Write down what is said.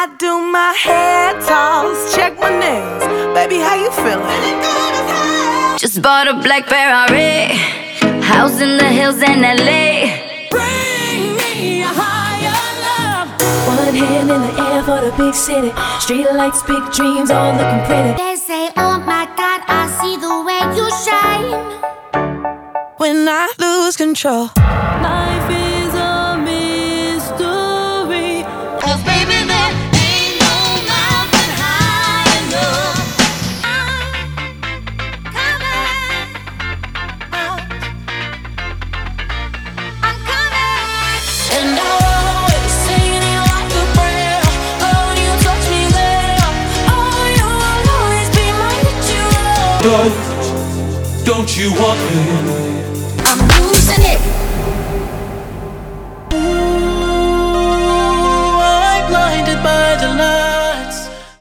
I do my hair toss, check my nails. Baby, how you feeling? Just bought a black Ferrari, house in the hills in LA. Bring me a higher love. One hand in the air for the big city. Street lights, big dreams, all looking pretty. They say, Oh my God, I see the way you shine. When I lose control. Don't, don't you want me? I'm losing it.